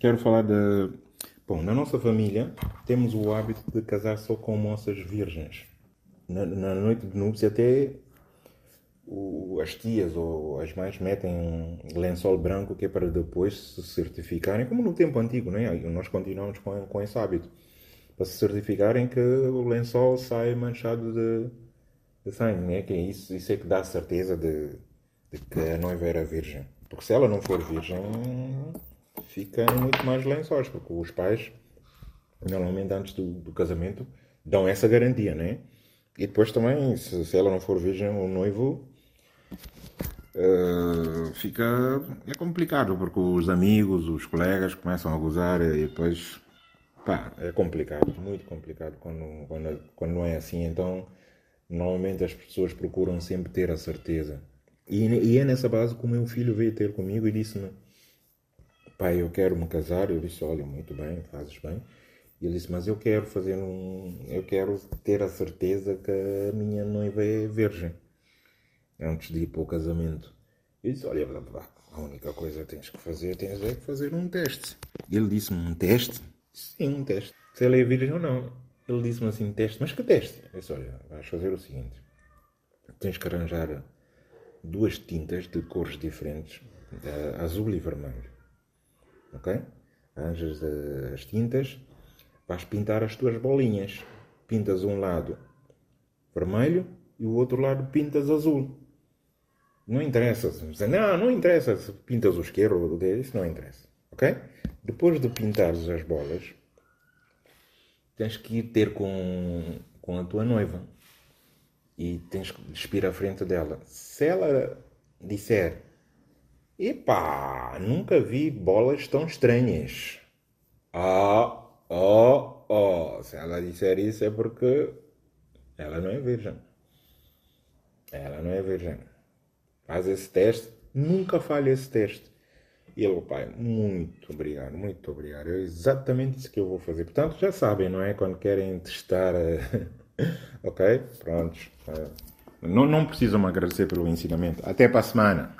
quero falar de. Bom, na nossa família temos o hábito de casar só com moças virgens. Na, na noite de núpcias, até o, as tias ou as mães metem um lençol branco que é para depois se certificarem, como no tempo antigo, né? nós continuamos com, com esse hábito, para se certificarem que o lençol sai manchado de, de sangue, né? que isso, isso é que dá certeza de, de que a noiva era virgem. Porque se ela não for virgem, fica muito mais lençóis, porque os pais, normalmente antes do, do casamento, dão essa garantia, né? E depois também, se, se ela não for virgem, o noivo uh, fica. É complicado, porque os amigos, os colegas começam a gozar e depois. Pá, é complicado, muito complicado quando, quando, quando não é assim. Então, normalmente as pessoas procuram sempre ter a certeza. E, e é nessa base que o meu filho veio ter comigo e disse-me: Pai, eu quero me casar. Eu disse: Olha, muito bem, fazes bem. E ele disse: Mas eu quero fazer um. Eu quero ter a certeza que a minha noiva é virgem antes de ir para o casamento. Eu disse: Olha, a única coisa que tens que fazer tens é fazer um teste. Ele disse-me: Um teste? Sim, um teste. Se ela é virgem ou não. Ele disse-me assim: Teste, mas que teste? Eu disse: Olha, vais fazer o seguinte: tens que arranjar duas tintas de cores diferentes, azul e vermelho. Ok? Arranjas as tintas Vais pintar as tuas bolinhas. Pintas um lado vermelho e o outro lado pintas azul. Não interessa. Não, não interessa se pintas o esquerdo ou o direito, isso não interessa. Ok? Depois de pintares as bolas, tens que ir ter com, com a tua noiva e tens que despir à frente dela. Se ela disser: Epá, nunca vi bolas tão estranhas. Ah, Oh, oh, se ela disser isso é porque ela não é virgem. Ela não é virgem. Faz esse teste, nunca falha esse teste. E ele, pai, muito obrigado, muito obrigado. É exatamente isso que eu vou fazer. Portanto, já sabem, não é? Quando querem testar. Ok? Prontos. Eh, não, não precisam me agradecer pelo ensinamento. Até para a semana.